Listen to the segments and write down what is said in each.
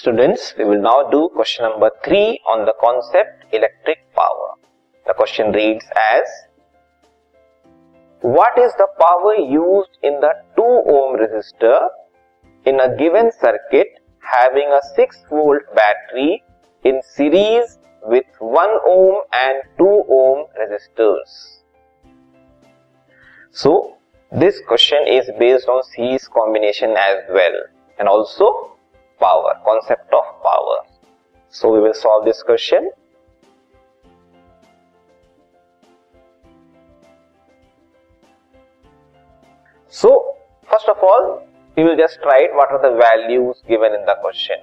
Students, we will now do question number 3 on the concept electric power. The question reads as What is the power used in the 2 ohm resistor in a given circuit having a 6 volt battery in series with 1 ohm and 2 ohm resistors? So, this question is based on series combination as well and also power, concept of power. So we will solve this question. So first of all, we will just write what are the values given in the question.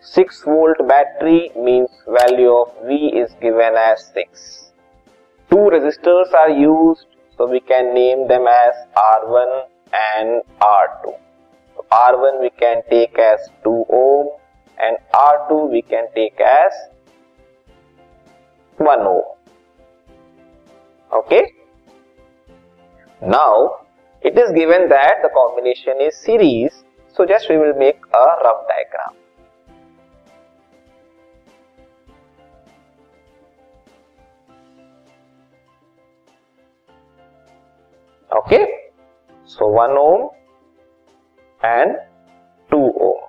6 volt battery means value of V is given as 6. Two resistors are used, so we can name them as R1 and R2. R1 we can take as 2 ohm and R2 we can take as 1 ohm. Okay. Now it is given that the combination is series, so just we will make a rough diagram. Okay, so 1 ohm and 2 ohm.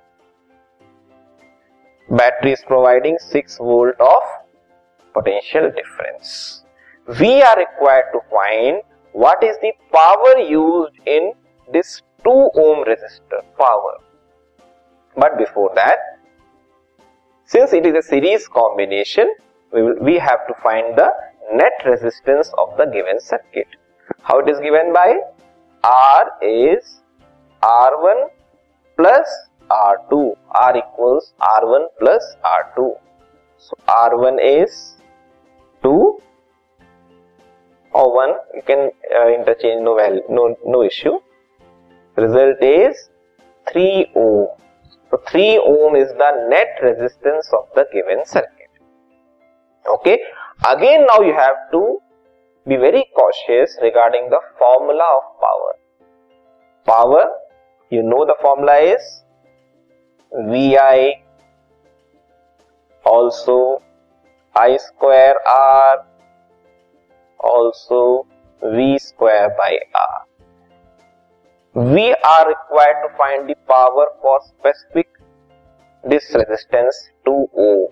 Battery is providing 6 volt of potential difference. We are required to find what is the power used in this 2 ohm resistor power. But before that, since it is a series combination, we, will, we have to find the net resistance of the given circuit. How it is given by R is R1 plus R2. R equals R1 plus R2. So R1 is 2 or 1. You can uh, interchange no value, no, no issue. Result is 3 ohm. So 3 ohm is the net resistance of the given circuit. Okay. Again now you have to be very cautious regarding the formula of power. Power you know the formula is VI also I square R also V square by R. We are required to find the power for specific this resistance 2 ohm.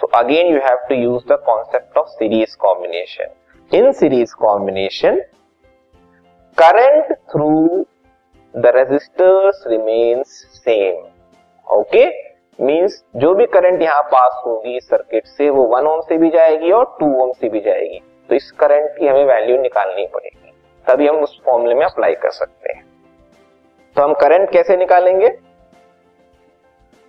So again you have to use the concept of series combination. In series combination, current through the resistors remains same okay means जो भी current यहाँ पास होगी circuit से, वो one ohm से भी जाएगी और टू ओम से भी जाएगी। तो इस करंट की हमें वैल्यू निकालनी पड़ेगी। तभी हम उस फॉर्मूले में अप्लाई कर सकते हैं। तो हम करंट कैसे निकालेंगे?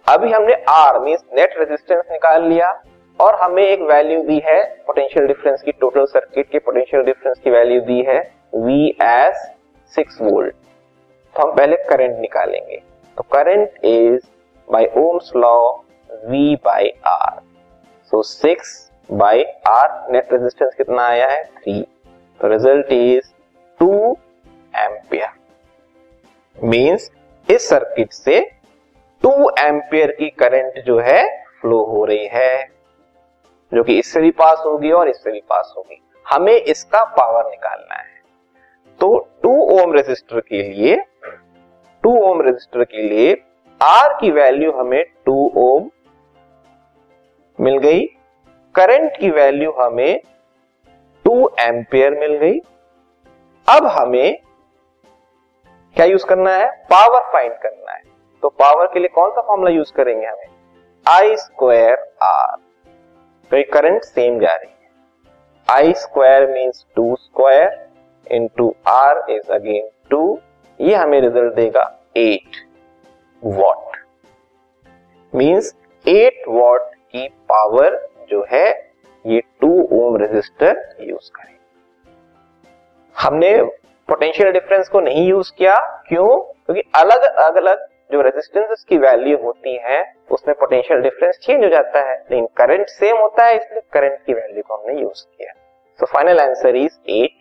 अभी हमने आर मीन्स नेट रेजिस्टेंस निकाल लिया और हमें एक वैल्यू दी है पोटेंशियल डिफरेंस की टोटल सर्किट के पोटेंशियल डिफरेंस की वैल्यू दी है वी एस सिक्स वोल्ट तो हम पहले करंट निकालेंगे। तो current is by Ohm's law V by R so six by R net resistance कितना आया है? थ्री तो result is two ampere means इस सर्किट से टू एम्पियर की करंट जो है फ्लो हो रही है। जो कि इससे भी पास होगी और इससे भी पास होगी। हमें इसका पावर निकालना है। तो टू ओम रेजिस्टर के लिए टू ओम रेजिस्टर के लिए आर की वैल्यू हमें टू ओम मिल गई। करंट की वैल्यू हमें टू एम्पियर मिल गई। अब हमें क्या यूज़ करना है? पावर फाइंड करना है। तो पावर के लिए कौन सा फॉर्मूला यूज़ करेंगे हमें? आई स्क्वायर आर तो ये करंट सेम जा रही है। I square means two square into R is again two ये हमें रिज़ल्ट देगा एट वॉट मींस 8 वॉट की पावर जो है, ये टू ओम रेजिस्टर यूज़ करें। हमने पोटेंशियल डिफरेंस को नहीं यूज़ किया, क्यों? क्योंकि अलग अलग अलग जो रेजिस्टेंस की वैल्यू होती है, उसमें पोटेंशियल डिफरेंस चेंज हो जाता है। लेकिन करंट सेम होता है, इसलिए करंट की वैल्यू को हमने यूज़ किया। So final answer is 8